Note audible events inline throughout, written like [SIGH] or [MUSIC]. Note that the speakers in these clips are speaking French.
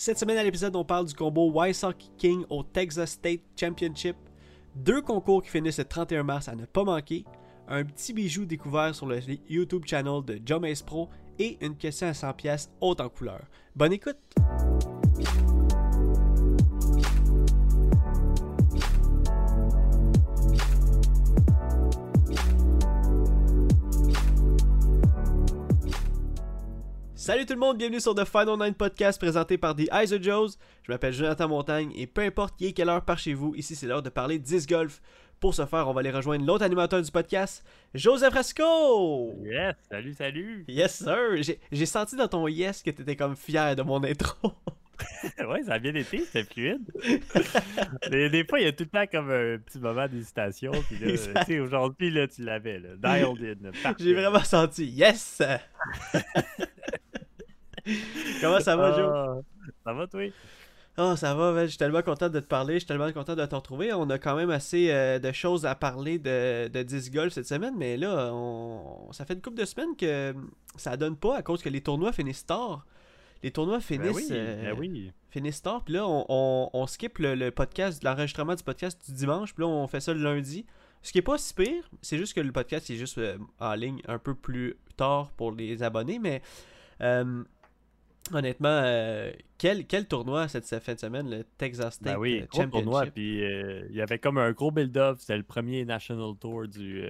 Cette semaine à l'épisode, on parle du combo Wysocki King au Texas State Championship. Deux concours qui finissent le 31 mars à ne pas manquer. Un petit bijou découvert sur le YouTube channel de Jomace Pro et une question à 100 pièces haute en couleur. Bonne écoute! Salut tout le monde, bienvenue sur The Final Nine Podcast présenté par The Eyes of Joes. Je m'appelle Jonathan Montagne et peu importe qui est quelle heure par chez vous, ici c'est l'heure de parler 10 golf. Pour ce faire, on va aller rejoindre l'autre animateur du podcast, Joseph Rasco! Yes, salut, salut! Yes, sir! J'ai senti dans ton yes que t'étais comme fier de mon intro. [LAUGHS] ouais, ça a bien été, c'était fluide. [LAUGHS] des, fois, il y a tout le temps comme un petit moment d'hésitation. Puis là, tu sais, aujourd'hui, là, tu l'avais, là. Dialed in. J'ai vraiment senti yes! [LAUGHS] [LAUGHS] Comment ça va, Joe? Ah, ça va, toi? Oh, ça va, je suis tellement content de te parler, je suis tellement content de te retrouver. On a quand même assez euh, de choses à parler de, de 10 golf cette semaine, mais là, on... ça fait une couple de semaines que ça donne pas à cause que les tournois finissent tard. Les tournois ben finissent, ben oui, finissent tard, puis là, on, on, skip le, podcast, l'enregistrement du podcast du dimanche, puis là, on fait ça le lundi. Ce qui est pas si pire, c'est juste que le podcast est juste euh, en ligne un peu plus tard pour les abonnés, mais euh, Honnêtement, euh, quel, quel tournoi cette fin de semaine, le Texas ben State ben oui, euh, gros tournoi, puis euh, il y avait comme un gros build-up, c'était le premier National Tour du,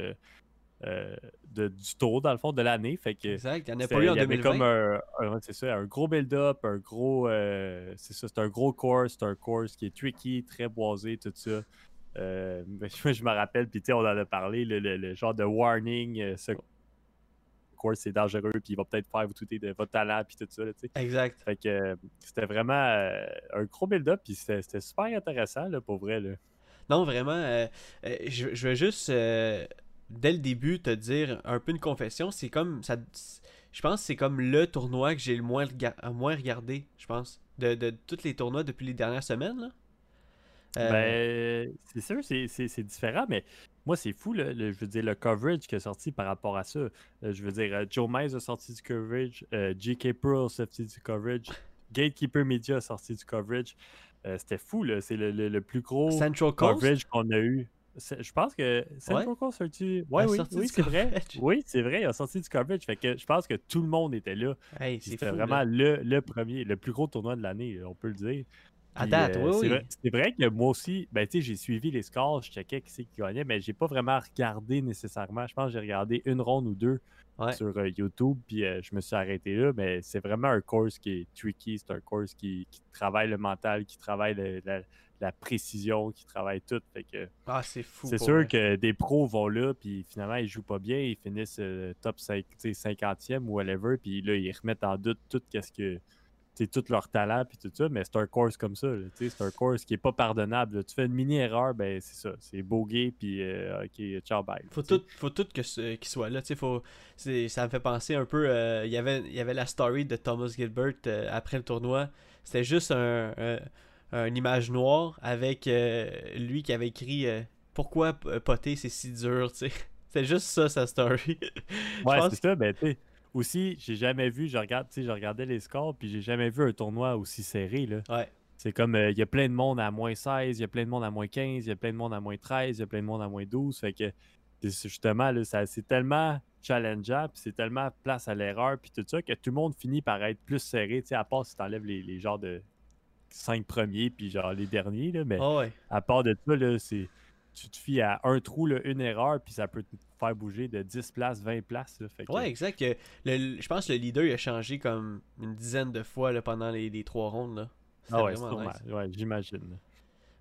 de, du tour, dans le fond, de l'année. Fait que exact, il n'y en a pas eu en 2020. avait comme un, c'est ça, un gros build-up, un gros, c'est ça, c'est un gros course, c'est un course qui est tricky, très boisé, tout ça. [LAUGHS] je me rappelle, puis tu sais, on en a parlé, le, le, genre de warning, ce course, c'est dangereux, puis il va peut-être faire vous douter de votre talent, puis tout ça. Là, exact. Fait que euh, c'était vraiment euh, un gros build-up, puis c'était super intéressant, là, pour vrai. Là. Non, vraiment. Euh, je, je veux juste, dès le début, te dire un peu une confession. C'est comme. ça Je pense que c'est comme le tournoi que j'ai le moins, moins regardé, je pense, de, de tous les tournois depuis les dernières semaines. Là. Ben, c'est sûr, c'est différent, mais moi, c'est fou, le, je veux dire, le coverage qui est sorti par rapport à ça. Euh, je veux dire, euh, Joe Mize a sorti du coverage, euh, J.K. Pearl a sorti du coverage, [LAUGHS] Gatekeeper Media a sorti du coverage. C'était fou, là. C'est le, plus gros coverage qu'on a eu. Je pense que Central Coast a sorti. Ouais, oui, oui c'est vrai. Oui, c'est vrai, il a sorti du coverage. Fait que je pense que tout le monde était là. C'était vraiment le, le, premier, le plus gros tournoi de l'année, on peut le dire. À date, euh, oui, C'est vrai, que moi aussi, ben, j'ai suivi les scores, je checkais qui c'est qui gagnait, mais j'ai pas vraiment regardé nécessairement. Je pense que j'ai regardé une ronde ou deux sur euh, YouTube, puis euh, je me suis arrêté là. Mais c'est vraiment un course qui est tricky, c'est un course qui, travaille le mental, qui travaille la, précision, qui travaille tout. Fait que, ah, c'est fou. C'est sûr que des pros vont là, puis finalement, ils jouent pas bien, ils finissent top 5, 50e ou whatever, puis là, ils remettent en doute tout ce que tout leur talent puis tout ça, mais c'est un course comme ça. C'est un course qui est pas pardonnable. Tu fais une mini erreur, ben c'est ça. C'est bogey puis euh, ok, ciao bye. Faut tout, faut tout que qu'il soit là. Faut, ça me fait penser un peu. Euh, il y avait, il y avait la story de Thomas Gilbert euh, après le tournoi. C'était juste un, un, image noire avec lui qui avait écrit Pourquoi poter c'est si dur, [LAUGHS] C'est juste ça sa story. [LAUGHS] ouais, c'est ça, ben tu aussi, j'ai jamais vu, je regarde, je regardais les scores, puis j'ai jamais vu un tournoi aussi serré. Là. Ouais. C'est comme, euh, il y a plein de monde à moins 16, il y a plein de monde à moins 15, il y a plein de monde à moins 13, il y a plein de monde à moins 12. Fait que, justement, là, c'est tellement challengeant, puis c'est tellement place à l'erreur, puis tout ça, que tout le monde finit par être plus serré, tu sais, à part si t'enlèves les, les genres de 5 premiers, puis genre les derniers, là, mais ah à part de ça, là, c'est tu te fies à un trou, une erreur, puis ça peut te faire bouger de 10 places, 20 places. Ouais, exact. je pense que le leader a changé comme une dizaine de fois pendant les, trois rondes. Ah ouais, ouais j'imagine.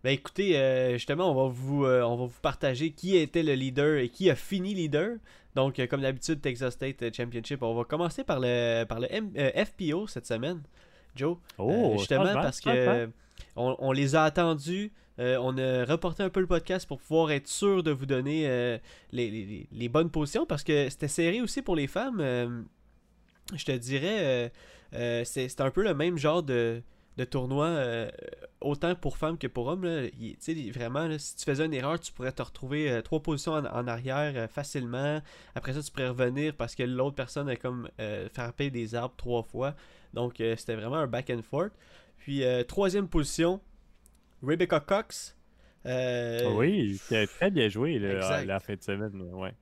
Ben écoutez, euh, justement, on va, vous, euh, on va vous partager qui était le leader et qui a fini leader. Donc, euh, comme d'habitude, Texas State Championship, on va commencer par le, par le FPO cette semaine, Joe. Oh, justement, parce que on, les a attendus. Euh, on a reporté un peu le podcast pour pouvoir être sûr de vous donner euh, les, bonnes positions parce que c'était serré aussi pour les femmes. Euh, je te dirais, c'est un peu le même genre de, tournoi, autant pour femmes que pour hommes. vraiment, si tu faisais une erreur, tu pourrais te retrouver trois positions en, arrière facilement. Après ça, tu pourrais revenir parce que l'autre personne a comme frappé des arbres trois fois. Donc, c'était vraiment un back and forth. Puis troisième position, Rebecca Cox. Euh, Oui, qui a très bien joué là, la fin de semaine. Ouais.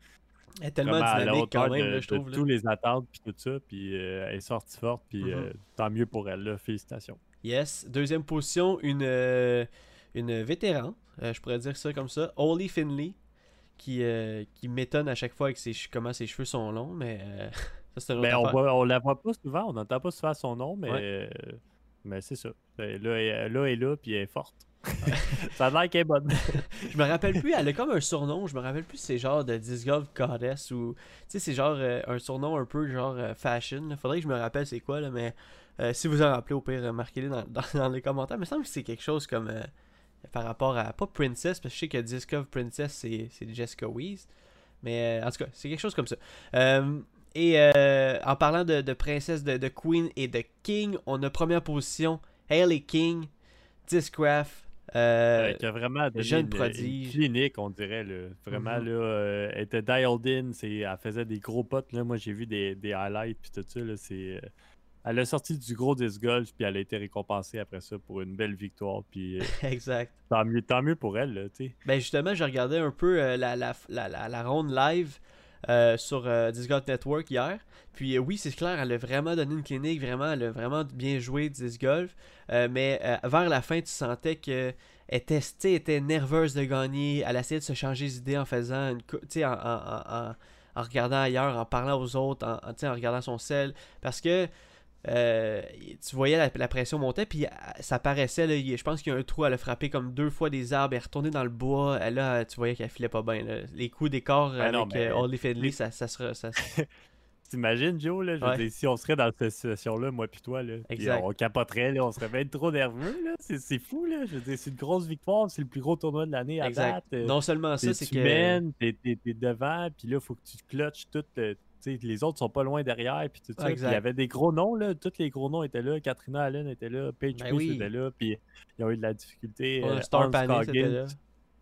Elle est tellement Vraiment à la dynamique quand même, de, là, je de trouve. là. tous les attentes puis tout ça. Puis euh, elle est sortie forte. Puis Mhm. euh, tant mieux pour elle. Là. Félicitations. Yes. Deuxième position, une, euh, une vétéran, euh, je pourrais dire ça comme ça, Holly Finley, qui, qui m'étonne à chaque fois avec ses, comment ses cheveux sont longs, mais [LAUGHS] ça c'est Ben, on, voit, on la voit pas souvent. On n'entend pas souvent son nom. Mais, Ouais. Mais c'est ça. Ben, Là, elle, là, est là. Puis elle est forte. [LAUGHS] ça a l'air qu'elle est bonne. [LAUGHS] Je me rappelle plus, elle a comme un surnom, je me rappelle plus si c'est genre de Disc Golf Goddess ou. Tu sais, c'est genre euh, un surnom un peu genre euh, fashion. là. Faudrait que je me rappelle c'est quoi, là, mais euh, si vous en rappelez, au pire, euh, marquez-les dans, dans, dans les commentaires. Il me semble que c'est quelque chose comme. euh, par rapport à. Pas Princess, parce que je sais que Disc Golf Princess, c'est Jessica Weeze. Mais euh, en tout cas, c'est quelque chose comme ça. Et euh, en parlant de, de princesse, de, de queen et de king, on a première position Hailey King, Discraft. Euh, qui a vraiment jeune une, une prodige. clinique, on dirait. Là. Vraiment, Mhm. là, euh, elle était dialed in. Elle faisait des gros potes. Là. Moi, j'ai vu des, des highlights puis tout ça. Là, c'est, euh, elle a sorti du gros disc golf puis elle a été récompensée après ça pour une belle victoire. Puis [LAUGHS] exact. tant, mieux, tant mieux pour elle. Là, tu sais. Ben justement, j'ai regardé un peu la, la, la, la, la ronde live euh, sur euh, Disc Golf Network hier. Puis euh, oui, c'est clair, elle a vraiment donné une clinique, vraiment, elle a vraiment bien joué Disc Golf. Euh, mais vers la fin, tu sentais que elle elle était nerveuse de gagner. Elle essayait de se changer les idées en faisant une en, en, en, en- regardant ailleurs, en parlant aux autres, en, en regardant son sel. Parce que euh, tu voyais la, la pression monter, puis euh, ça paraissait, là, je pense qu'il y a un trou, elle a frappé comme deux fois des arbres, elle est retournée dans le bois, elle, là, tu voyais qu'elle filait pas bien. là. Les coups d'écart Ben avec non, mais- euh, Holly Finley, ça, ça sera... Ça, [LAUGHS] T'imagines, Joe, là, je veux Ouais. dire, si on serait dans cette situation-là, moi puis toi, là, Exact. on capoterait, là, on serait bien trop nerveux, là. C'est, fou, là. Je veux dire, c'est une grosse victoire, c'est le plus gros tournoi de l'année à exact. date. euh, non seulement ça, c'est tu que... mènes, t'es devant, puis là, faut que tu clutches tout. Les autres sont pas loin derrière, puis il y avait des gros noms, là. Tous les gros noms étaient là. Katrina Allen était là. Paige Ben oui. était là. Puis ils ont eu de la difficulté. Ouais, euh, Star là.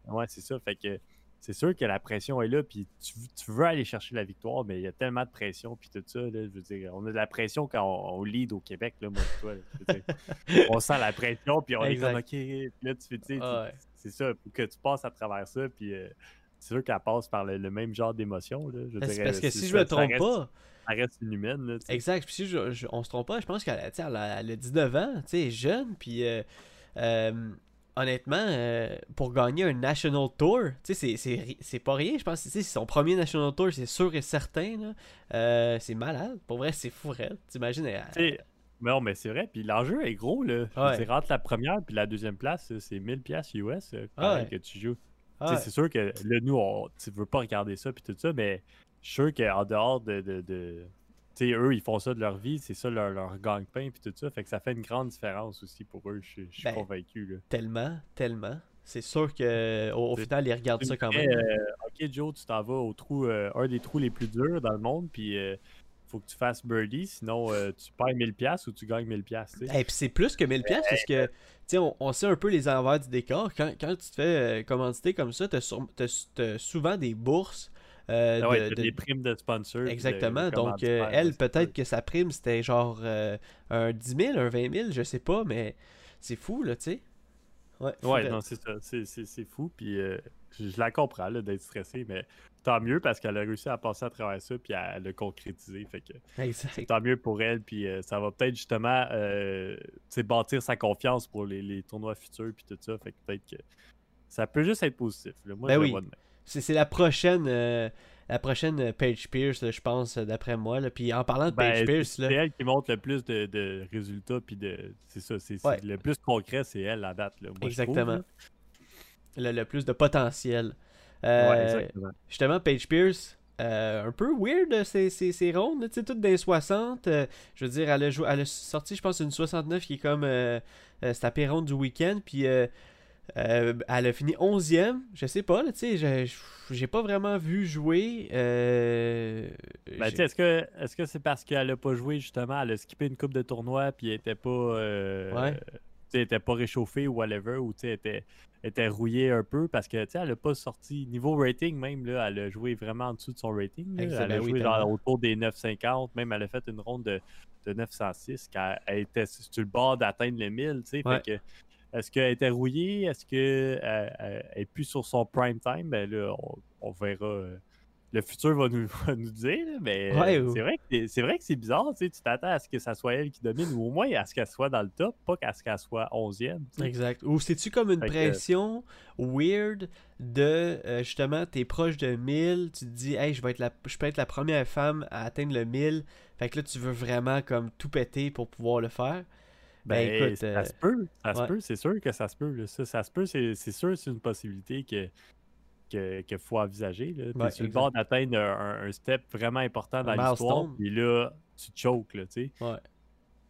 Ouais, c'est ça. Fait que c'est sûr que la pression est là, puis tu, tu veux aller chercher la victoire, mais il y a tellement de pression, puis tout ça. Là, je veux dire, on a de la pression quand on, on lead au Québec, là, moi toi. là. Je veux dire, [LAUGHS] on sent la pression, puis on Exact. est comme, OK. Là, tu fais, Ah ouais. c'est ça, faut que tu passes à travers ça, puis euh, c'est sûr qu'elle passe par le, le même genre d'émotion. Parce, dirais, parce que si je me trompe reste- pas, Ça reste une humaine. Là. Exact. Puis si je, je- on se trompe pas, je pense qu'elle a, tu sais, elle a, elle a 19 ans, tu sais, elle est jeune. Puis euh, euh, honnêtement, euh, pour gagner un National Tour, tu sais, c'est- pas rien. Je pense que c'est son premier National Tour, c'est sûr et certain. c'est malade. Pour vrai, c'est fou. T'imagines, elle- non, mais c'est vrai, puis l'enjeu est gros. Là. Ouais. dire, entre la première puis la deuxième place, c'est 1000$ piastres US ouais. que tu joues. Ah. C'est sûr que là, nous, on, tu veux pas regarder ça puis tout ça, mais je suis sûr qu'en dehors de. de, de- tu sais, eux, ils font ça de leur vie, c'est ça leur, leur gagne-pain puis tout ça. Fait que ça fait une grande différence aussi pour eux, je suis- Ben, convaincu. Là. Tellement, tellement. C'est sûr que au, final, ils regardent ça quand même. euh, ok, Joe, tu t'en vas au trou, euh, un des trous les plus durs dans le monde, puis euh, faut que tu fasses birdie, sinon euh, tu perds 1000$ piastres ou tu gagnes 1000$. piastres, tu sais. Et puis c'est plus que 1000 pièces parce que sais on, on sait un peu les envers du décor quand, quand tu te fais euh, commanditer comme ça, tu as, souvent des bourses euh, Ah ouais, de- de- des primes de sponsors. Exactement. de Donc, euh, elle, peut-être que sa prime, c'était genre euh, un 10 000, un 20 000, je sais pas, mais c'est fou, là, tu sais. Ouais, Ouais, non, c'est ça. C'est- fou. Puis je, la comprends là, d'être stressée, mais tant mieux parce qu'elle a réussi à passer à travers ça puis à le concrétiser. Fait que Exact. tant mieux pour elle. Puis euh, ça va peut-être justement euh, bâtir sa confiance pour les, les tournois futurs puis tout ça. Fait que peut-être que ça peut juste être positif. là. Moi, Ben je oui. C'est la prochaine euh, la prochaine euh, Paige Pierce, je pense, d'après moi. Là. Puis en parlant de Paige Ben, Pierce, c'est elle qui montre le plus de, de résultats puis de c'est ça c'est Ouais. le plus concret c'est elle la date là, moi, je trouve, exactement. Le, le plus de potentiel. Ouais, Euh, exactement. justement, Paige Pierce, euh, un peu weird ces, ces, ces rondes, tu sais, toutes des 60. euh, je veux dire, elle a, joué, elle a sorti, je pense, une 69 qui est comme euh, euh, ronde du week-end. Puis euh, euh, elle a fini 11e. Je sais pas, tu sais, j'ai- pas vraiment vu jouer. euh, Ben, j'ai- tu sais, est-ce que c'est parce qu'elle a pas joué justement, elle a skippé une coupe de tournoi puis elle était pas euh, Ouais. Elle était pas réchauffée ou whatever, ou elle était, était rouillée un peu parce que elle n'a pas sorti niveau rating même. Là, elle a joué vraiment en dessous de son rating. Elle a joué autour des 950, même elle a fait une ronde de, de 906 quand elle était sur le bord d'atteindre les 1000. Fait que, est-ce qu'elle était rouillée? Est-ce qu'elle n'est plus sur son prime time? Ben là, on, verra. Euh, le futur va nous, [LAUGHS] nous dire, mais euh, c'est vrai que c'est vrai que c'est bizarre, tu t'attends à ce que ça soit elle qui domine, ou au moins à ce qu'elle soit dans le top, pas qu'à ce qu'elle soit 11e. Exact. Ou c'est-tu comme une pression weird de euh, justement, t'es proche de 1000, tu te dis, hey, je vais être la, je peux être la première femme à atteindre le 1000, fait que là, tu veux vraiment comme tout péter pour pouvoir le faire? Ben, ben écoute, ça se peut, ça se peut, c'est sûr que ça se peut. Ça, ça se peut, c'est sûr, c'est une possibilité que qu'il faut envisager. Tu sur le bord d'atteindre un, step vraiment important dans l'histoire, puis là, tu choques, là. Ouais.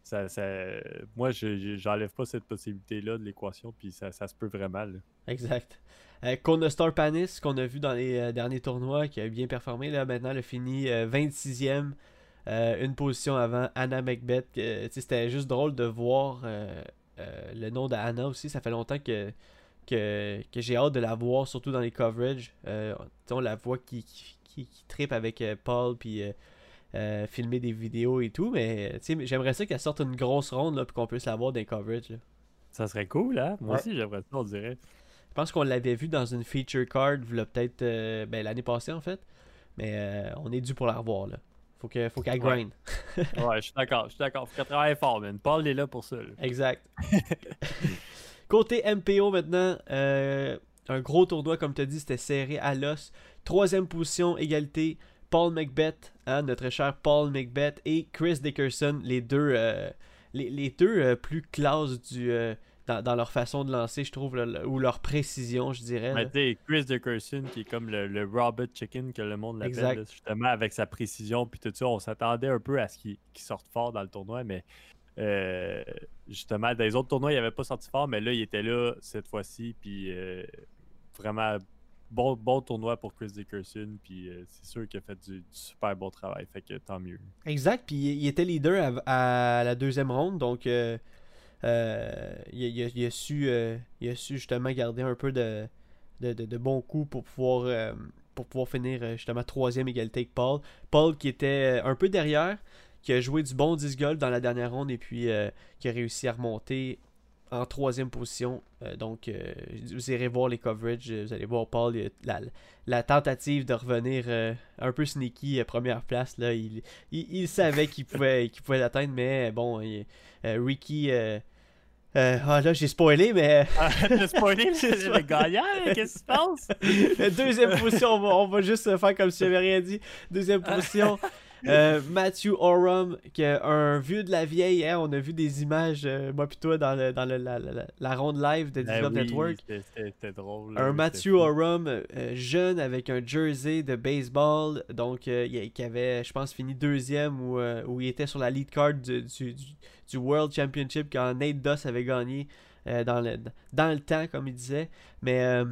Ça, ça... Moi, je j'enlève pas cette possibilité-là de l'équation, puis ça, ça, se peut vraiment. Là. Exact. Euh, Star Panis, qu'on a vu dans les euh, derniers tournois, qui a bien performé, là, maintenant, elle a fini 26e, euh, une position avant Anna Macbeth. C'était juste drôle de voir euh, le nom d'Anna aussi. Ça fait longtemps que que, j'ai hâte de la voir, surtout dans les coverages. Euh, on la voit qui, qui, tripe avec euh, Paul, puis euh, filmer des vidéos et tout, mais j'aimerais ça qu'elle sorte une grosse ronde, là, puis qu'on puisse la voir dans les coverages. Ça serait cool, hein? Moi aussi, j'aimerais ça, on dirait. Je pense qu'on l'avait vu dans une feature card, peut-être ben, l'année passée, en fait. Mais on est dû pour la revoir, là. Faut qu'elle faut qu'elle grind. ouais, je suis d'accord, je suis d'accord. Faut qu'elle travaille fort, man. Paul est là pour ça. Exact. [LAUGHS] Côté MPO maintenant, euh, un gros tournoi, comme tu as dit, c'était serré à l'os. Troisième position, égalité. Paul Macbeth, hein, notre cher Paul Macbeth et Chris Dickerson, les deux, euh, les, deux euh, plus classes du, dans, leur façon de lancer, je trouve, ou leur précision, je dirais. Mais Chris Dickerson, qui est comme le, Robert Chicken que le monde l'appelle, justement, avec sa précision, puis tout ça, on s'attendait un peu à ce qu'il sorte fort dans le tournoi, mais euh, justement, dans les autres tournois, il n'avait pas sorti fort, mais là, il était là cette fois-ci. Puis euh, vraiment, bon, bon tournoi pour Chris Dickerson. Puis euh, c'est sûr qu'il a fait du, super bon travail. Fait que tant mieux. Exact. Puis il était leader à, la deuxième ronde. Donc il, a, su, il a su justement garder un peu de, de, coups pour pouvoir, pour pouvoir finir justement troisième égalité avec Paul. Paul qui était un peu derrière qui a joué du bon 10 golf dans la dernière ronde et puis euh, qui a réussi à remonter en troisième position. Euh, donc, euh, vous irez voir les coverages, vous allez voir Paul, la, tentative de revenir un peu sneaky, première place, là, il, il, savait qu'il pouvait, qu'il pouvait l'atteindre, mais bon, Ricky... ah là, j'ai spoilé, mais. [LAUGHS] Ah, j'ai spoilé le gagnant, qu'est-ce qui se passe? [LAUGHS] Deuxième position, on va, on va, juste faire comme si j'avais rien dit. Deuxième position, euh, Matthew Oram, qui est un vieux de la vieille. Hein, on a vu des images, euh, moi puis toi, dans, le, dans le, la, la, ronde live de ben Network. C'était drôle. Un Matthew Oram euh, jeune avec un jersey de baseball. Donc, qui avait, je pense, fini deuxième ou où, il était sur la lead card du, du, du, World Championship quand Nate Doss avait gagné dans, le, dans le temps, comme il disait. Mais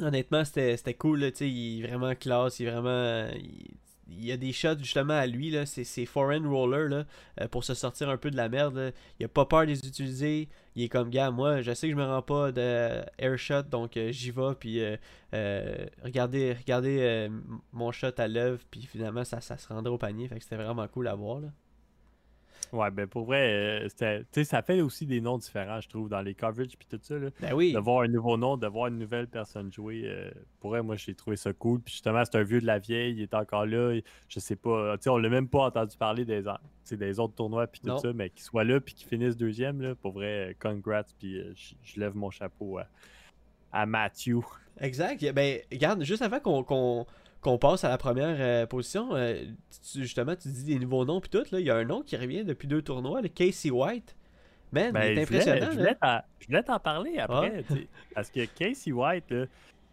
honnêtement, c'était cool. Là, il est vraiment classe. Il est vraiment il y a des shots justement à lui, là, c'est, c'est foreign roller là, euh, pour se sortir un peu de la merde. Il a pas peur de les utiliser. Il est comme gars, moi je sais que je me rends pas de air shot, donc euh, j'y vais, puis euh, regardez, regardez mon shot à l'œuvre, puis finalement ça, ça se rendrait au panier. Fait que c'était vraiment cool à voir. Là. Ouais, ben pour vrai, euh, ça fait aussi des noms différents, je trouve, dans les coverages puis tout ça. Là. Ben oui. De voir un nouveau nom, de voir une nouvelle personne jouer. Euh, pour vrai, moi, j'ai trouvé ça cool. Puis justement, c'est un vieux de la vieille, il est encore là. Je sais pas, tu on l'a même pas entendu parler des, des autres tournois puis tout ça, mais qu'il soit là puis qu'il finisse deuxième, là, pour vrai, congrats. Puis euh, je lève mon chapeau à, à Matthew. Exact. Ben, regarde, juste avant qu'on qu'on passe à la première euh, position, euh, justement, tu dis des nouveaux noms puis tout, là, il y a un nom qui revient depuis deux tournois, le Casey White. Man, ben, il est impressionnant. Je voulais t'en parler après, parce que Casey White,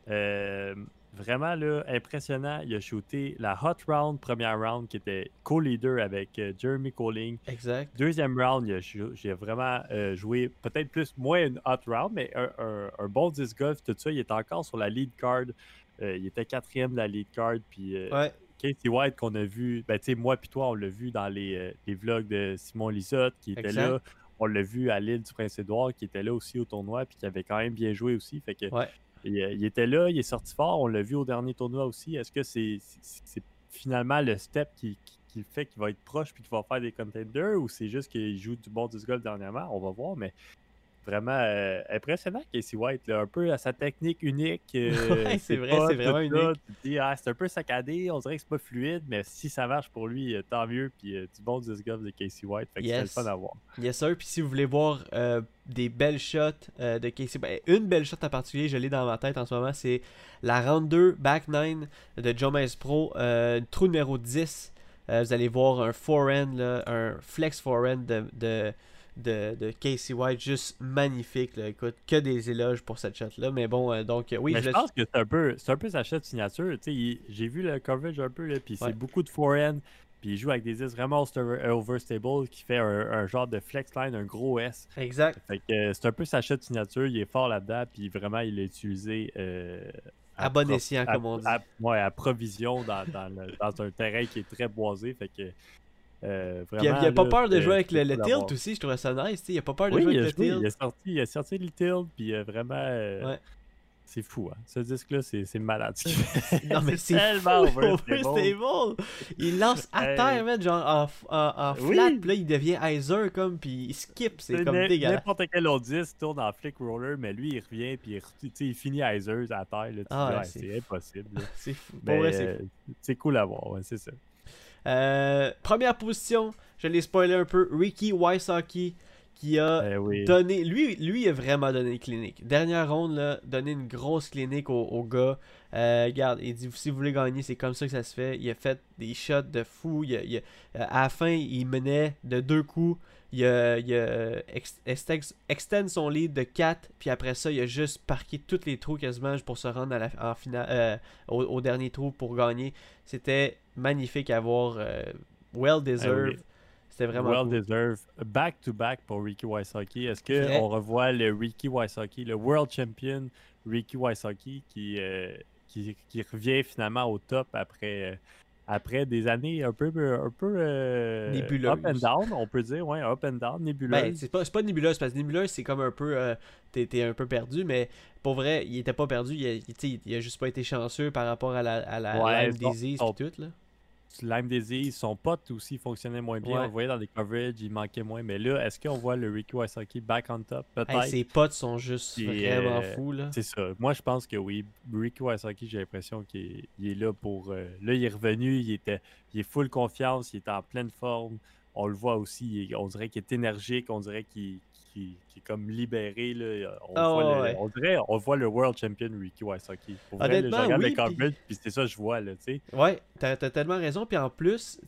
euh, vraiment là, impressionnant. Il a shooté la Hot Round, première round, qui était co-leader avec Jeremy Colling. Exact. Deuxième round, j'ai vraiment joué peut-être plus, moins une Hot Round, mais un, un bon disc golf, tout ça. Il est encore sur la lead card euh, il était quatrième de la lead card. Puis euh, Casey White qu'on a vu, ben, moi puis toi, on l'a vu dans les, euh, les, vlogs de Simon Lisotte qui était là. on l'a vu à l'île du Prince-Édouard qui était là aussi au tournoi puis qui avait quand même bien joué aussi. Fait que il, était là, il est sorti fort, on l'a vu au dernier tournoi aussi. Est-ce que c'est finalement le step qui, fait qu'il va être proche puis qu'il va faire des contenders ou c'est juste qu'il joue du bon disc golf dernièrement? On va voir, mais vraiment euh, impressionnant, Casey White. un peu à sa technique unique. Euh, [LAUGHS] c'est vrai, c'est vraiment unique. Ah, c'est un peu saccadé, on dirait que c'est pas fluide, mais si ça marche pour lui, euh, tant mieux. Puis du bon disc golf de Casey White. Fait que c'est le fun à voir. Yes, sir. Puis si vous voulez voir des belles shots de Casey ben, une belle shot en particulier, je l'ai dans ma tête en ce moment, c'est la round 2 back 9 de Joe Mays Pro, trou numéro 10. vous allez voir un forehand, un flex forehand de de, Casey White, juste magnifique. Là. Écoute, que des éloges pour cette shot-là. Mais bon, euh, donc, euh, oui. je, pense que c'est un, peu, un peu sa shot signature. J'ai vu le coverage un peu, puis c'est beaucoup de forehand. Puis il joue avec des is vraiment overstable qui fait un, genre de flex line, un gros S. Exact. Euh, c'est un peu sa shot signature. Il est fort là-dedans, puis vraiment, il l'a utilisé. à, bon escient, comme on dit. ouais, à provision dans, dans, un terrain qui est très boisé. Fait que euh, il a, pas peur de jouer avec le, tilt aussi, je trouvais ça nice. Il a pas peur de jouer avec le tilt. Il a, sorti, il a sorti le tilt, puis euh, vraiment. Euh, c'est fou, hein. Ce disque-là, c'est malade. [LAUGHS] non, mais [LAUGHS] c'est tellement overstable. Il lance à terre, man, genre en, en, flat, puis là, il devient Heiser, comme, puis il skip. C'est comme dégueulasse. N'importe quel autre disque tourne en flick roller, mais lui, il revient, puis il, il finit Heiser à terre. Ah, c'est impossible. [LAUGHS] c'est fou. c'est cool à voir, c'est ça. Euh, première position, je l'ai spoilé un peu, Ricky Wysocki qui a eh donné. Lui, lui a vraiment donné une clinique. Dernière ronde, là, donné une grosse clinique au, gars. Euh, regarde, il dit si vous voulez gagner, c'est comme ça que ça se fait. Il a fait des shots de fou. Il à la fin, il menait de deux coups. Il a, il extend son lead de 4. Puis après ça, il a juste parqué tous les trous quasiment pour se rendre à la, en finale, euh, au, dernier trou pour gagner. C'était magnifique à voir. Euh, well eh deserved. C'était vraiment well deserved. Back to back pour Ricky Wysocki. Est-ce qu'on revoit le Ricky Wysocki, le world champion Ricky Wysocki qui, euh, qui, qui, revient finalement au top après, euh, après des années un peu, un peu up and down, on peut dire, ouais, up and down, nébuleuse. Ben, c'est pas, pas nébuleuse parce que nébuleuse c'est comme un peu, t'es un peu perdu, mais pour vrai, il était pas perdu, il a, il a juste pas été chanceux par rapport à la, à la ouais, disease et tout là. Lime Disease, son pote aussi fonctionnait moins bien. On le voyait dans les coverages, il manquait moins. Mais là, est-ce qu'on voit le Ricky Wysocki back on top? Peut-être. ses potes sont juste vraiment euh, fous. là. C'est ça. Moi, je pense que oui. Ricky Wysocki, j'ai l'impression qu'il est, là pour. Euh, là, il est revenu, il, était, il est full confiance, il est en pleine forme. On le voit aussi, on dirait qu'il est énergique, on dirait qu'il qui, est comme libéré. Là. On, ah, voit le, on, dirait, on voit le World Champion Ricky Wysocki. Pour Honnêtement, vrai, je regarde oui, puis... puis c'est ça que je vois. Là, sais. ouais, t'as as tellement raison. Puis en plus,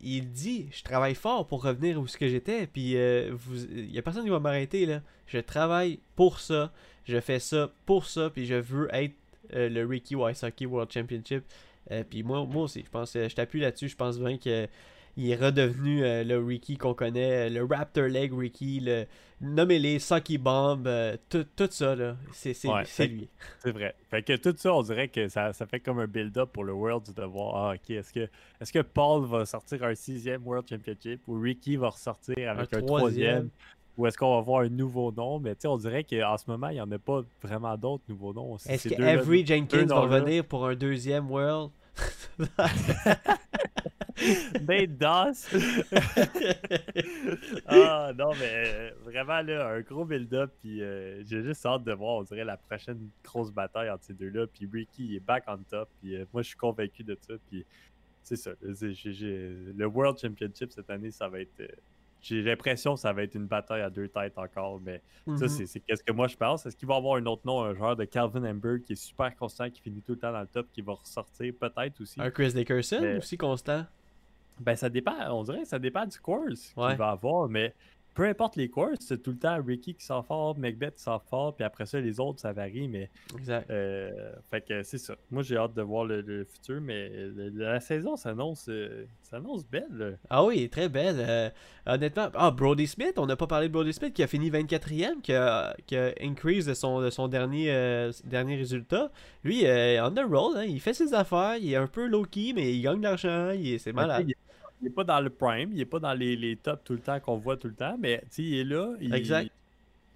il dit je travaille fort pour revenir où ce que j'étais. Puis euh, il y a personne qui va m'arrêter. là. Je travaille pour ça. Je fais ça pour ça. Puis je veux être euh, le Ricky Wysocki World Championship. Euh, puis moi, moi aussi, je pense, je t'appuie là-dessus. Je pense bien que il est redevenu euh, le Ricky qu'on connaît, le Raptor Leg Ricky, le nommez-les Sucky Bomb, euh, tout, ça, là, c'est, lui. C'est vrai. Fait que tout ça, on dirait que ça, fait comme un build-up pour le World de voir, ah, ok, est-ce que, Paul va sortir un sixième World Championship ou Ricky va ressortir avec un, troisième? ou est-ce qu'on va voir un nouveau nom? Mais tu sais, on dirait qu'en ce moment, il n'y en a pas vraiment d'autres nouveaux noms. Est-ce que Avery Jenkins va revenir pour un deuxième World? [LAUGHS] [LAUGHS] Nate Doss. [LAUGHS] ah non, mais euh, vraiment, là, un gros build-up. Puis euh, j'ai juste hâte de voir, on dirait, la prochaine grosse bataille entre ces deux-là. Puis Ricky est back on top. Puis euh, moi, je suis convaincu de ça. Puis c'est ça. le World Championship cette année, ça va être. j'ai l'impression que ça va être une bataille à deux têtes encore, mais ça, mm-hmm. c'est qu'est-ce que moi je pense. Est-ce qu'il va y avoir un autre nom, un joueur de Calvin Amber qui est super constant, qui finit tout le temps dans le top, qui va ressortir peut-être aussi? Un Chris Dickerson aussi constant? Ben, ça dépend, on dirait ça dépend du course qu'il va avoir, mais peu importe les courses, c'est tout le temps Ricky qui sort fort, Macbeth qui sort fort, puis après ça, les autres, ça varie, mais. Exact. Euh, fait que c'est ça. Moi, j'ai hâte de voir le, futur, mais la saison s'annonce euh, s'annonce belle. Ah oui, très belle. Euh, honnêtement, ah, Brody Smith, on n'a pas parlé de Brody Smith qui a fini 24e, qui a, qui a increase de son, de son dernier, dernier résultat. Lui, on the roll, hein, il fait ses affaires, il est un peu low-key, mais il gagne de l'argent, c'est malade il est pas dans le prime, il est pas dans les, les tops tout le temps qu'on voit tout le temps, mais il est là. Il, Exact.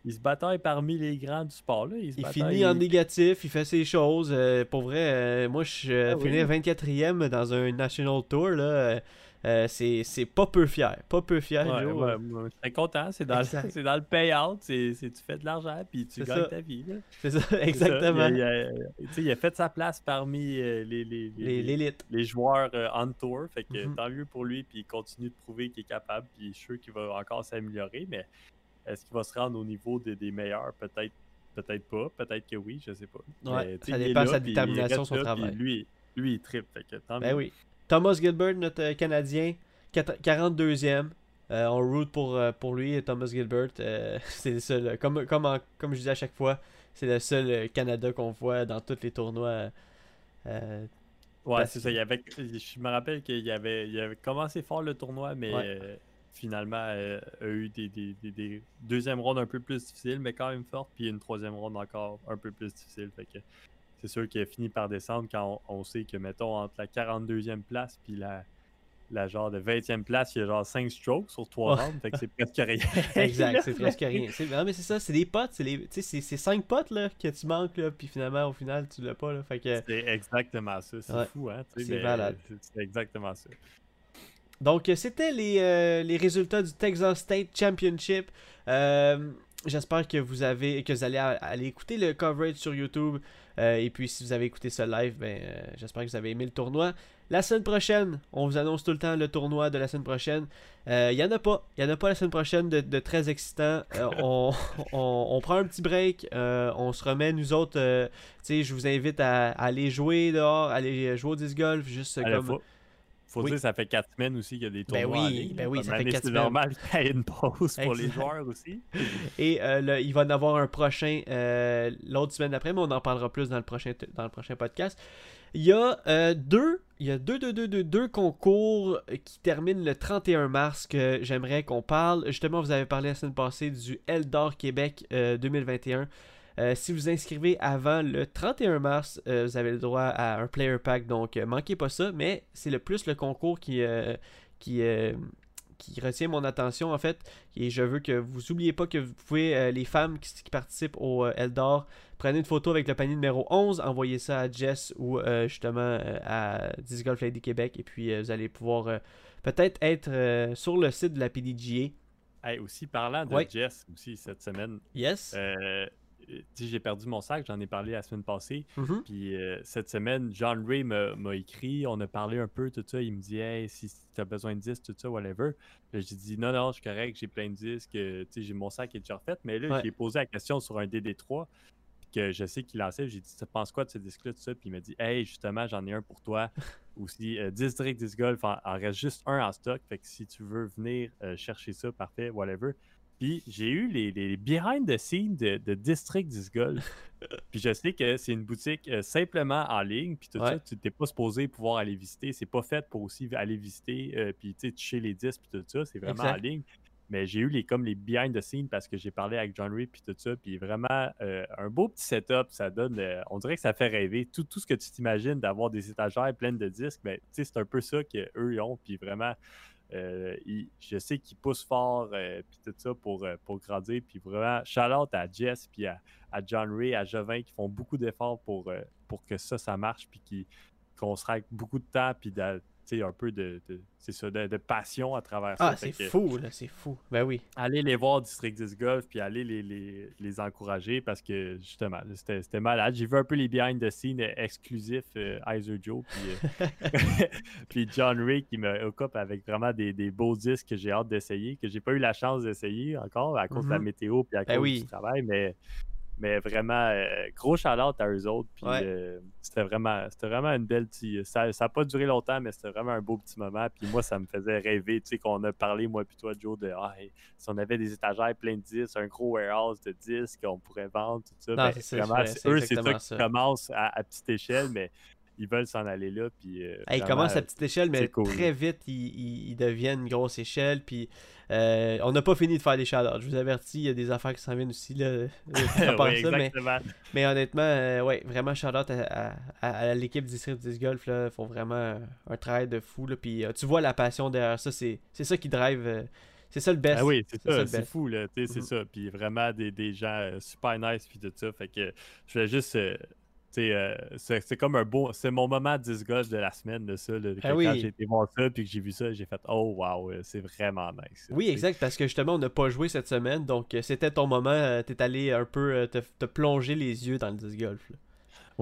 Il se bataille parmi les grands du sport. Là. Il, se Il bataille- finit en négatif, il fait ses choses. euh, pour vrai, euh, moi, je euh, Ah oui. finir 24e dans un National Tour, là, euh, euh, c'est c'est pas peu fier. Pas peu fier, Ouais, Joe. très content. C'est dans, le- c'est dans le payout. C'est, c'est- tu fais de l'argent puis tu C'est gagnes ça. ta vie. C'est ça, C'est ça. exactement. Il, a, il a- tu sais, il a fait sa place parmi euh, les, les, les- Les- joueurs euh, on tour. Fait que Mhm. tant mieux pour lui. Puis il continue de prouver qu'il est capable. Puis je suis sûr qu'il va encore s'améliorer. Mais est-ce qu'il va se rendre au niveau des, des meilleurs? Peut-être peut-être pas. Peut-être que oui. Je sais pas. Mais, ça dépend de sa détermination, son là, travail. Lui, lui, il tripe. Fait que tant Ben mieux. oui. Thomas Gilbert, notre euh, Canadien, quat- 42e. Euh, on root pour, euh, pour lui, Thomas Gilbert. euh, [LAUGHS] c'est le seul. Comme, comme, en- comme je dis à chaque fois, c'est le seul Canada qu'on voit dans tous les tournois. euh, Ouais, c'est ça. Il y avait, je me rappelle qu'il avait, il avait commencé fort le tournoi, mais Ouais. finalement a eu des, des, des, des deuxièmes rondes un peu plus difficiles, mais quand même fortes, puis une troisième ronde encore un peu plus difficile. Fait que c'est sûr qu'il a fini par descendre quand on, on sait que, mettons, entre la 42e place puis la, la genre de 20e place, il y a genre 5 strokes sur 3 Ouais. rounds, fait que c'est presque rien. [LAUGHS] exact, c'est presque rien. Non, mais c'est ça, c'est des potes. C'est les- tu sais, c'est- c'est 5 potes là, que tu manques, là, puis finalement, au final, tu l'as pas. Là, fait que, C'est exactement ça. C'est Ouais. fou, hein? C'est malade. c'est- exactement ça. Donc, c'était les, euh, les résultats du Texas State Championship. Euh, J'espère que vous avez que vous allez aller écouter le coverage sur YouTube. Euh, et puis, si vous avez écouté ce live, ben, euh, j'espère que vous avez aimé le tournoi. La semaine prochaine, on vous annonce tout le temps le tournoi de la semaine prochaine. Euh, Il y en a pas. Il y en a pas la semaine prochaine de, de très excitant. Euh, [LAUGHS] on, on- on prend un petit break. euh, on se remet, nous autres. euh, je vous invite à, à aller jouer dehors, aller jouer au disc golf. Juste comme. Faut Oui. dire ça fait 4 semaines aussi qu'il y a des Ben tournois en oui, ben oui, ça fait quatre C'est semaines. normal qu'il y ait une pause pour les joueurs aussi. Et euh, le- il va en avoir un prochain euh, l'autre semaine d'après, mais on en parlera plus dans le prochain, dans le prochain podcast. Il y a euh, deux, il y a deux, deux, deux, deux, deux concours qui terminent le 31 mars que j'aimerais qu'on parle. Justement, vous avez parlé la semaine passée du Eldor Québec euh, 2021. Euh, si vous inscrivez avant le 31 mars, euh, vous avez le droit à un player pack, donc euh, manquez pas ça. Mais c'est le plus le concours qui, qui, qui retient mon attention en fait. Et je veux que vous oubliez pas que vous pouvez, les femmes qui, qui participent au Eldor, prenez une photo avec le panier numéro 11, envoyez ça à Jess ou justement à Disc Golf Lady Québec et puis vous allez pouvoir peut-être être sur le site de la PDGA. Hey, aussi, parlant de Ouais. Jess, aussi, cette semaine, Yes. euh, j'ai perdu mon sac, j'en ai parlé la semaine passée. Mhm. Puis euh, cette semaine, John Ray m'a écrit, on a parlé un peu, tout ça. Il me dit, hey, si tu as besoin de disques, tout ça, whatever. J'ai dit, non, non, je suis correct, j'ai plein de disques, euh, tu sais, j'ai mon sac qui est déjà refait. Mais là, Ouais. j'ai posé la question sur un DD3 que je sais qu'il lançait. J'ai dit, tu penses quoi de ce disque-là, tout ça? Puis il m'a dit, hey, justement, j'en ai un pour toi. [LAUGHS] Aussi, euh, District Disc Golf, en, en reste juste un en stock. Fait que si tu veux venir euh, chercher ça, parfait, whatever. Puis j'ai eu les, les behind the scenes de, de District Disc Golf. [LAUGHS] puis je sais que c'est une boutique euh, simplement en ligne. Puis tout Ouais. ça, tu n'es pas supposé pouvoir aller visiter. C'est pas fait pour aussi aller visiter. euh, puis tu sais, toucher les disques, puis tout ça. C'est vraiment Exact. en ligne. Mais j'ai eu les comme les behind the scenes parce que j'ai parlé avec John Ray puis tout ça. Puis vraiment euh, un beau petit setup. Ça donne. on dirait que ça fait rêver. Tout, tout ce que tu t'imagines d'avoir des étagères pleines de disques, ben, tu sais, c'est un peu ça qu'eux ils ont. Puis vraiment. Euh, je sais qu'ils poussent fort euh, puis tout ça pour, euh, pour grandir. Puis vraiment, shout out à Jess puis à, John Ray, à Jovin qui font beaucoup d'efforts pour, que ça, ça marche. Puis qu'on se règle beaucoup de temps. Puis un peu de, de- c'est ça, de, de passion à travers ça. Ah, c'est que- fou, là, c'est fou. Ben oui. allez les voir District 10 Golf puis allez les, les, les encourager parce que justement c'était c'était malade j'ai vu un peu les behind the scenes exclusifs euh, Iser Joe puis, euh, [LAUGHS] [LAUGHS] puis John Ray qui me up avec vraiment des, des beaux disques que j'ai hâte d'essayer que j'ai pas eu la chance d'essayer encore à cause de la Mhm. météo puis à Ben cause oui. du travail mais mais vraiment euh, gros shout out à eux autres puis Ouais. euh, c'était vraiment c'était vraiment une belle petite ça ça a pas duré longtemps mais c'était vraiment un beau petit moment puis moi ça me faisait rêver tu sais qu'on a parlé moi puis toi Joe de ah, si on avait des étagères pleines de disques un gros warehouse de disques qu'on pourrait vendre tout ça Non, ben, c'est vraiment eux c'est ça qui commence à, à petite échelle mais ils veulent s'en aller là. Puis, euh, il vraiment, commence à petite échelle, mais cool. très vite, il, il, il devient une grosse échelle. Puis euh, on n'a pas fini de faire des shout Je vous avertis, il y a des affaires qui s'en viennent aussi. Là, [LAUGHS] Oui, ça, mais, honnêtement, euh, ouais, vraiment shout out à, à- à l'équipe District 10 Golf. Ils font vraiment un, un travail de fou. Là, puis tu vois la passion derrière ça. C'est c'est ça qui drive. c'est ça le best. Ah oui, c'est ça, c'est best. fou, là, tu sais, c'est Mhm. ça. Puis vraiment des, des gens euh, super nice, puis tout ça. Fait que je voulais juste, euh, euh, c'est c'est comme un beau, c'est mon moment 10 golf de la semaine, de ça. là, que Ah Quand oui. j'ai été voir ça, puis que j'ai vu ça, j'ai fait, oh wow, euh, c'est vraiment nice. Oui, exact, parce que justement, on n'a pas joué cette semaine, donc euh, c'était ton moment, t'es allé un peu te, te plonger les yeux dans le disc golf. là.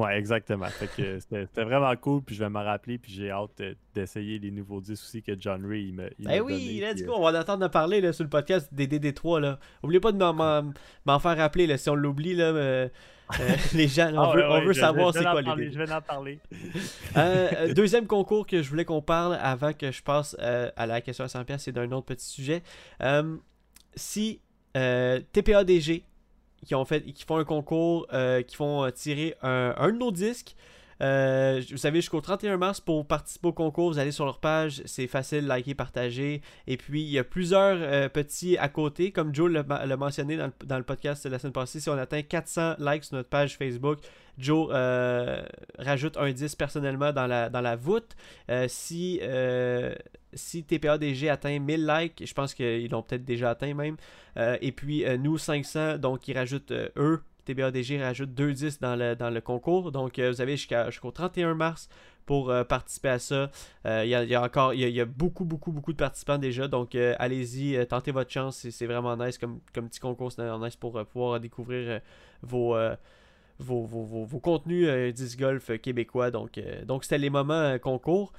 Ouais, exactement. Fait que c'était vraiment cool, puis je vais me rappeler, puis j'ai hâte euh, d'essayer les nouveaux disques aussi que John Ray il me. il Eh oui, donné, let's go, on va en parler là, sur le podcast des DD3. Là. Oubliez pas de m'en- m'en m'en faire rappeler, là, si on l'oublie, là, euh, euh, [LAUGHS] les gens, on Ah, veut, ouais, on veut je- savoir c'est quoi les Je vais en parler. Euh, euh, [LAUGHS] deuxième concours que je voulais qu'on parle avant que je passe euh, à la question à 100$, c'est d'un autre petit sujet. Euh, si euh, TPADG, qui, ont fait, qui font un concours, euh, qui font euh, tirer un, un de nos disques, euh, vous savez, jusqu'au 31 mars pour participer au concours, vous allez sur leur page, c'est facile, liker, partager. Et puis, il y a plusieurs euh, petits à côté, comme Joe l'a mentionné dans le, podcast de la semaine passée. Si on atteint 400 likes sur notre page Facebook, Joe euh, rajoute un 10 personnellement dans la, voûte. Si, si TPADG atteint 1000 likes, je pense qu'ils l'ont peut-être déjà atteint même. Et puis nous 500, donc ils rajoutent eux. TBADG rajoute 2 10 dans le, dans le concours. Donc euh, vous avez jusqu'au 31 mars pour euh, participer à ça. Euh, Il y, a, encore y a, beaucoup, beaucoup, beaucoup de participants déjà. Donc allez-y, tentez votre chance. C'est- vraiment nice comme, comme petit concours. C'est nice pour pouvoir découvrir vos, vos, vos, vos- vos contenus disc golf québécois. Donc donc c'était les moments concours.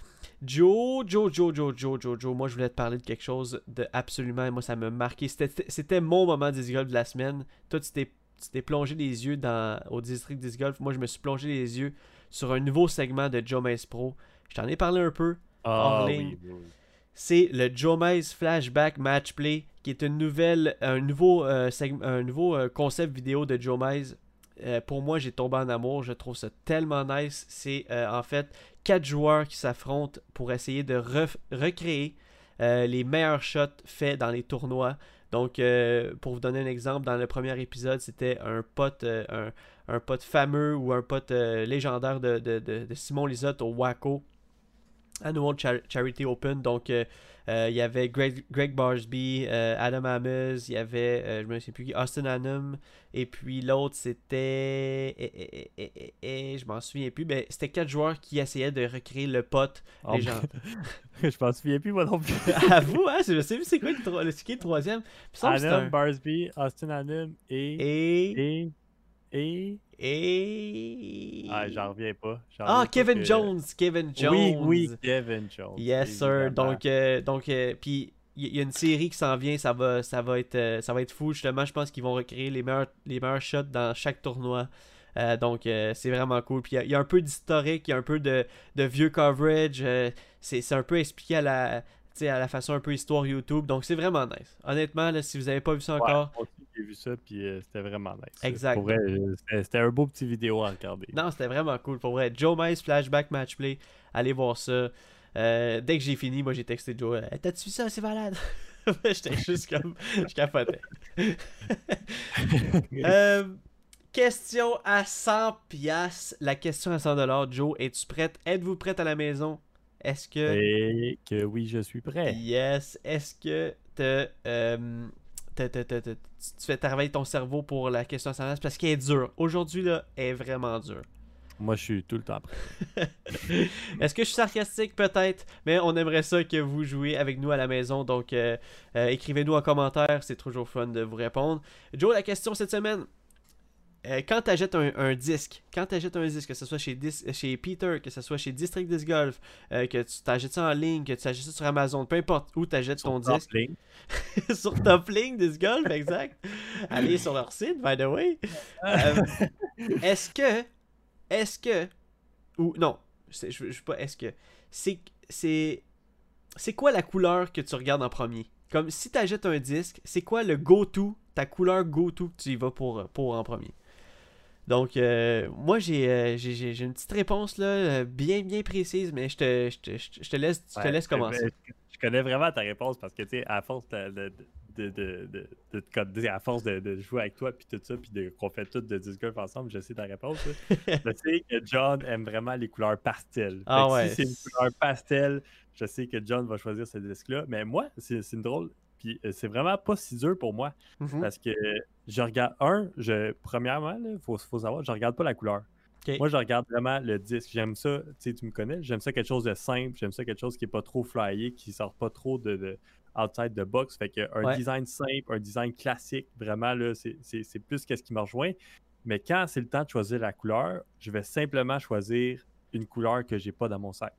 Joe, Joe, Joe, Joe, Joe, Joe, Joe. Moi, je voulais te parler de quelque chose de absolument. Moi, ça m'a marqué. C'était c'était mon moment disc golf de la semaine. Toi, tu t'es tu t'es plongé les yeux dans, au district disc golf. Moi, je me suis plongé les yeux sur un nouveau segment de Joe Mace Pro. Je t'en ai parlé un peu. Ah Hors oui, ligne. oui, oui. C'est le Joe Mace Flashback Match Play, qui est une nouvelle, un nouveau, euh, un nouveau euh, concept vidéo de Joe Mace. Euh, pour moi, j'ai tombé en amour. Je trouve ça tellement nice. C'est euh, en fait quatre joueurs qui s'affrontent pour essayer de recréer les meilleurs shots faits dans les tournois. Donc, euh, pour vous donner un exemple, dans le premier épisode, c'était un pote, euh, un, pote fameux ou un pote euh, légendaire de- de Simon Lisotte au Waco Annual Char- Charity Open. Donc, euh, euh, il y avait Greg, Greg Barsby, euh, Adam Amos, il y avait, euh, je me souviens plus qui, Austin Hannum, et puis l'autre c'était. eh, eh, je m'en souviens plus, mais c'était quatre joueurs qui essayaient de recréer le pote Oh, légende. [LAUGHS] je m'en souviens plus, moi non plus. [LAUGHS] à vous, hein, je plus c'est quoi le, tro- le, c'est qui le troisième? Adam un- Barsby, Austin Hannum et. Et. Et. Et. Et. Ah, j'en reviens pas. Ah, Kevin que- Jones, Kevin Jones. Oui, oui, Kevin Jones. Yes, sir. Donc, euh, donc euh, puis il y, a une série qui s'en vient, ça va, ça va être, euh, ça va être fou. Justement, je pense qu'ils vont recréer les meilleurs, les meilleurs shots dans chaque tournoi. Euh, donc, euh, c'est vraiment cool. Puis, il y a- il y, a un peu d'historique, il y a un peu de, de vieux coverage. euh, c'est un peu expliqué à la, à la façon un peu histoire YouTube. Donc, c'est vraiment nice. Honnêtement, là, si vous n'avez pas vu ça encore, vu ça, puis euh, c'était vraiment nice. Exact. Pour vrai, euh, c'était- un beau petit vidéo à regarder. Non, c'était vraiment cool. Pour vrai, Joe Mice Flashback Match Play, allez voir ça. Euh, dès que j'ai fini, moi j'ai texté Joe. T'as-tu vu ça? C'est malade. [LAUGHS] J'étais juste comme. Je capotais. [LAUGHS] Euh, question à 100 pièces. La question à 100 dollars. Joe, es-tu prête? Êtes-vous prête à la maison? Est-ce que. Et que oui, je suis prêt. Yes. Est-ce que te, euh, te- te- te- te- tu fais travailler ton cerveau pour la question à 100 piastres? Parce qu'elle est dure. Aujourd'hui, là, elle est vraiment dure. Moi, je suis tout le temps prêt. [LAUGHS] Est-ce que je suis sarcastique? Peut-être Mais on aimerait ça que vous jouiez avec nous à la maison. Donc euh, euh, écrivez-nous en commentaire, c'est toujours fun de vous répondre. Joe, la question cette semaine. Euh, quand tu achètes un, un disque, quand tu achètes un disque, que ce soit chez, Dis- chez Peter, que ce soit chez District Disc Golf, euh, que tu t'achètes ça en ligne, que tu achètes ça sur Amazon, peu importe où tu achètes ton [LAUGHS] Sur disque, Toplink. sur Toplink Disc Golf, exact. [LAUGHS] Allez sur leur site, by the way. [LAUGHS] Euh, est-ce que, est-ce que, ou non, je, je sais pas, est-ce que, c'est, c'est, c'est quoi la couleur que tu regardes en premier? Comme si tu achètes un disque, c'est quoi le go-to, ta couleur go-to que tu y vas pour, pour en premier? Donc, euh, moi, j'ai euh, j'ai- j'ai- une petite réponse là, euh, bien, bien précise, mais je te, je te, je te- laisse, je te Ouais, laisse commencer. Je, je connais vraiment ta réponse parce que, tu sais, à force de, de, de, de, de- à force de, jouer avec toi, puis tout ça, puis de- qu'on fait tout de disc golf ensemble, je sais ta réponse. [LAUGHS] je sais que John aime vraiment les couleurs pastel. Ah ouais. Si c'est une couleur pastel, je sais que John va choisir ce disque-là. Mais moi, c'est c'est une drôle. Puis euh, c'est vraiment pas si dur pour moi Mhm. parce que je regarde. Un, je, premièrement, il faut, faut savoir, je regarde pas la couleur. Moi, je regarde vraiment le disque. J'aime ça, tu sais, tu me connais, j'aime ça quelque chose de simple, j'aime ça quelque chose qui est pas trop flyé, qui sort pas trop de, de outside the box. Fait que un Ouais. design simple, un design classique, vraiment, là, c'est- c'est c'est plus qu'est-ce qui me rejoint. Mais quand c'est le temps de choisir la couleur, je vais simplement choisir une couleur que j'ai pas dans mon sac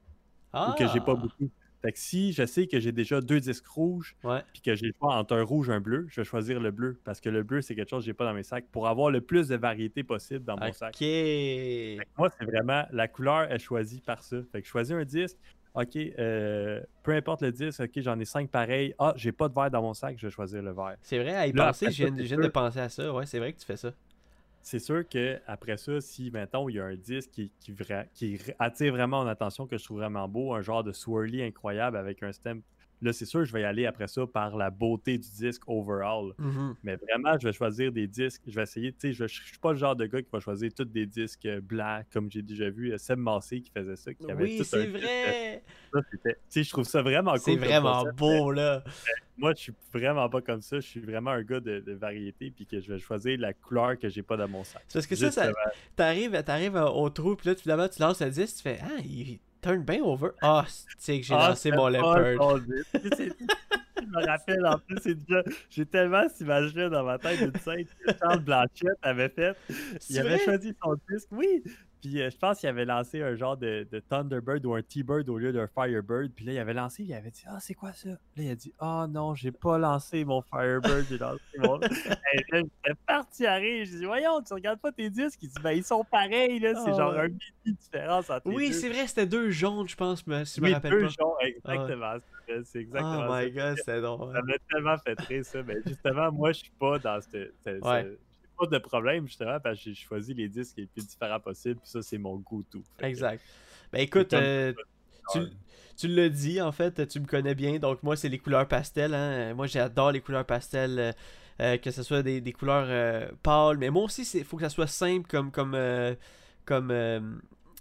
ou que j'ai pas Ah, beaucoup. Fait que si je sais que j'ai déjà deux disques rouges, puis que j'ai le choix entre un rouge et un bleu, je vais choisir le bleu parce que le bleu, c'est quelque chose que j'ai pas dans mes sacs pour avoir le plus de variété possible dans mon sac. Ok. Fait que moi, c'est vraiment la couleur est choisie par ça. Fait que je choisis un disque. OK, euh, peu importe le disque, OK, j'en ai cinq pareils. Ah, j'ai pas de vert dans mon sac, je vais choisir le vert. C'est vrai, à y Là, penser, je viens, je de penser à ça. Ouais, c'est vrai que tu fais ça. C'est sûr que après ça, si maintenant il y a un disque qui, qui, attire vraiment mon attention, que je trouve vraiment beau, un genre de swirly incroyable avec un stem, là, c'est sûr, je vais y aller après ça par la beauté du disque overall. Mhm. Mais vraiment, je vais choisir des disques. Je vais essayer, tu sais, je, je suis pas le genre de gars qui va choisir tous des disques euh, blancs, comme j'ai déjà vu euh, Seb Massé qui faisait ça. Qui avait Oui, c'est disque, vrai. Tu sais, je trouve ça vraiment cool. C'est vraiment beau, là. [LAUGHS] Moi, je suis vraiment pas comme ça. Je suis vraiment un gars de, de variété, puis que je vais choisir la couleur que j'ai pas dans mon sac. Parce que ça, ça t'arrives, t'arrives euh, au trou, puis là, finalement, tu lances le disque, tu fais Ah, il turn bien over. Ah, c'est que j'ai Ah, lancé mon leopard. Je me rappelle, en plus, c'est déjà... j'ai tellement cette image-là dans ma tête d'une scène que Charles Blanchette avait fait. Il avait vrai? choisi son disque, oui. Puis euh, je pense qu'il avait lancé un genre de, de Thunderbird ou un T-Bird au lieu d'un Firebird. Puis là, il avait lancé, il avait dit Ah, c'est quoi ça? Là, il a dit Ah non, j'ai pas lancé mon Firebird, j'ai lancé mon. [LAUGHS] Et là, j'étais parti à rire. Je dis Voyons, tu regardes pas tes disques? Il dit Ben, ils sont pareils, là. C'est Oh. genre un mini différence entre les Oui, deux. c'est vrai, c'était deux jaunes, je pense, mais si je me Oui, rappelle deux pas. genres, exactement. C'est- C'est exactement oh ça. my god, c'était drôle. Ça m'a tellement fait rire, ça. Mais justement, moi, je suis pas dans ce. ce- ce- Ouais. Pas de problème, justement, parce que j'ai choisi les disques les plus différents possibles. Puis ça, c'est mon goût tout. Fait que- Exact. Ben écoute, euh, tu, tu l'as dit, en fait, tu me connais bien, donc moi, c'est les couleurs pastel. Hein. Moi, j'adore les couleurs pastel, euh, euh, que ce soit des, des couleurs euh, pâles, mais moi aussi, il faut que ça soit simple comme, comme, comme,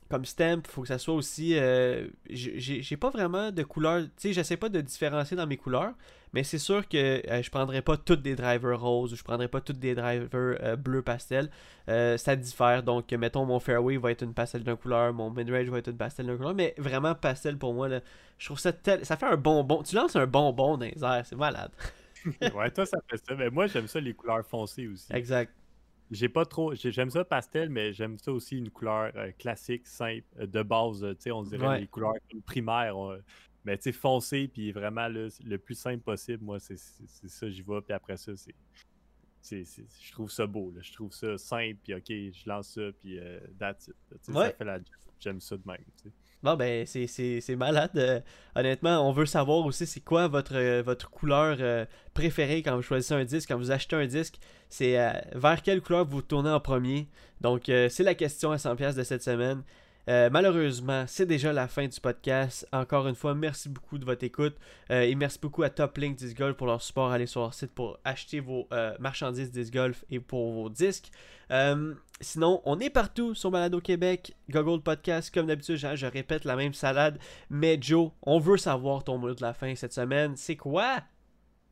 comme stamp. faut que ça soit aussi. euh, j'ai pas vraiment de couleurs. Tu sais, j'essaie pas de différencier dans mes couleurs, mais c'est sûr que euh, je prendrais pas toutes des drivers roses ou je prendrais pas toutes des drivers euh, bleu pastel. Euh, ça diffère. Donc, mettons, mon fairway va être une pastel d'une couleur, mon midrange va être une pastel d'une couleur, mais vraiment pastel pour moi, là, je trouve ça tel... Ça fait un bonbon. Tu lances un bonbon dans les airs, c'est malade. [LAUGHS] ouais, toi, ça fait ça. Mais moi, j'aime ça, les couleurs foncées aussi. Exact. J'ai pas trop. j'ai- J'aime ça pastel, mais j'aime ça aussi une couleur euh, classique, simple, de base. Tu sais, on dirait Ouais. les couleurs primaires. on- mais tu sais, foncé, puis vraiment là, le plus simple possible, moi, c'est ça, j'y vais. Puis après ça, c'est. Je trouve ça beau. Là. Je trouve ça simple, puis ok, je lance ça, puis euh, that's it. Ouais. Ça fait la. J'aime ça de même. Bon, ben, c'est- malade. Euh, honnêtement, on veut savoir aussi c'est quoi votre, euh, votre couleur euh, préférée quand vous choisissez un disque, quand vous achetez un disque? C'est vers quelle couleur vous tournez en premier? Donc, c'est la question à 100$ de cette semaine. Euh, malheureusement, c'est déjà la fin du podcast. Encore une fois, merci beaucoup de votre écoute. Euh, et merci beaucoup à Top Link Disc Golf pour leur support. Allez sur leur site pour acheter vos euh, marchandises Disc Golf et pour vos disques. Sinon, on est partout sur Balado Québec, Google Podcast, comme d'habitude, je, je répète la même salade. Mais Joe, on veut savoir ton mot de la fin cette semaine. C'est quoi?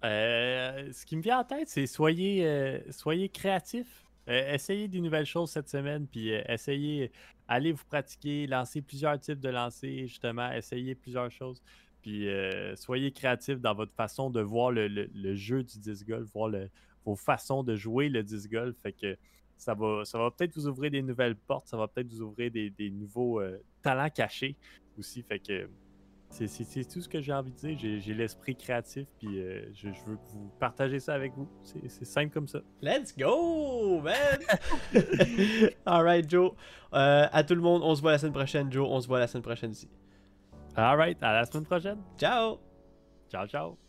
Ce qui me vient en tête, c'est soyez, soyez créatifs. Euh, essayez des nouvelles choses cette semaine, puis essayez, allez vous pratiquer, lancez plusieurs types de lancers, justement, essayez plusieurs choses. Puis euh, soyez créatifs dans votre façon de voir le, jeu du disc golf, voir vos façons de jouer le disc golf. Fait que ça va, peut-être vous ouvrir des nouvelles portes, ça va peut-être vous ouvrir des, nouveaux euh, talents cachés aussi. C'est tout ce que j'ai envie de dire. J'ai l'esprit créatif, puis euh, je, je veux que vous partagez ça avec vous. C'est simple comme ça. Let's go, man! [LAUGHS] [LAUGHS] Alright, Joe. Euh, à tout le monde, on se voit la semaine prochaine, Joe. On se voit la semaine prochaine ici. All right, à la semaine prochaine. Ciao! Ciao, ciao.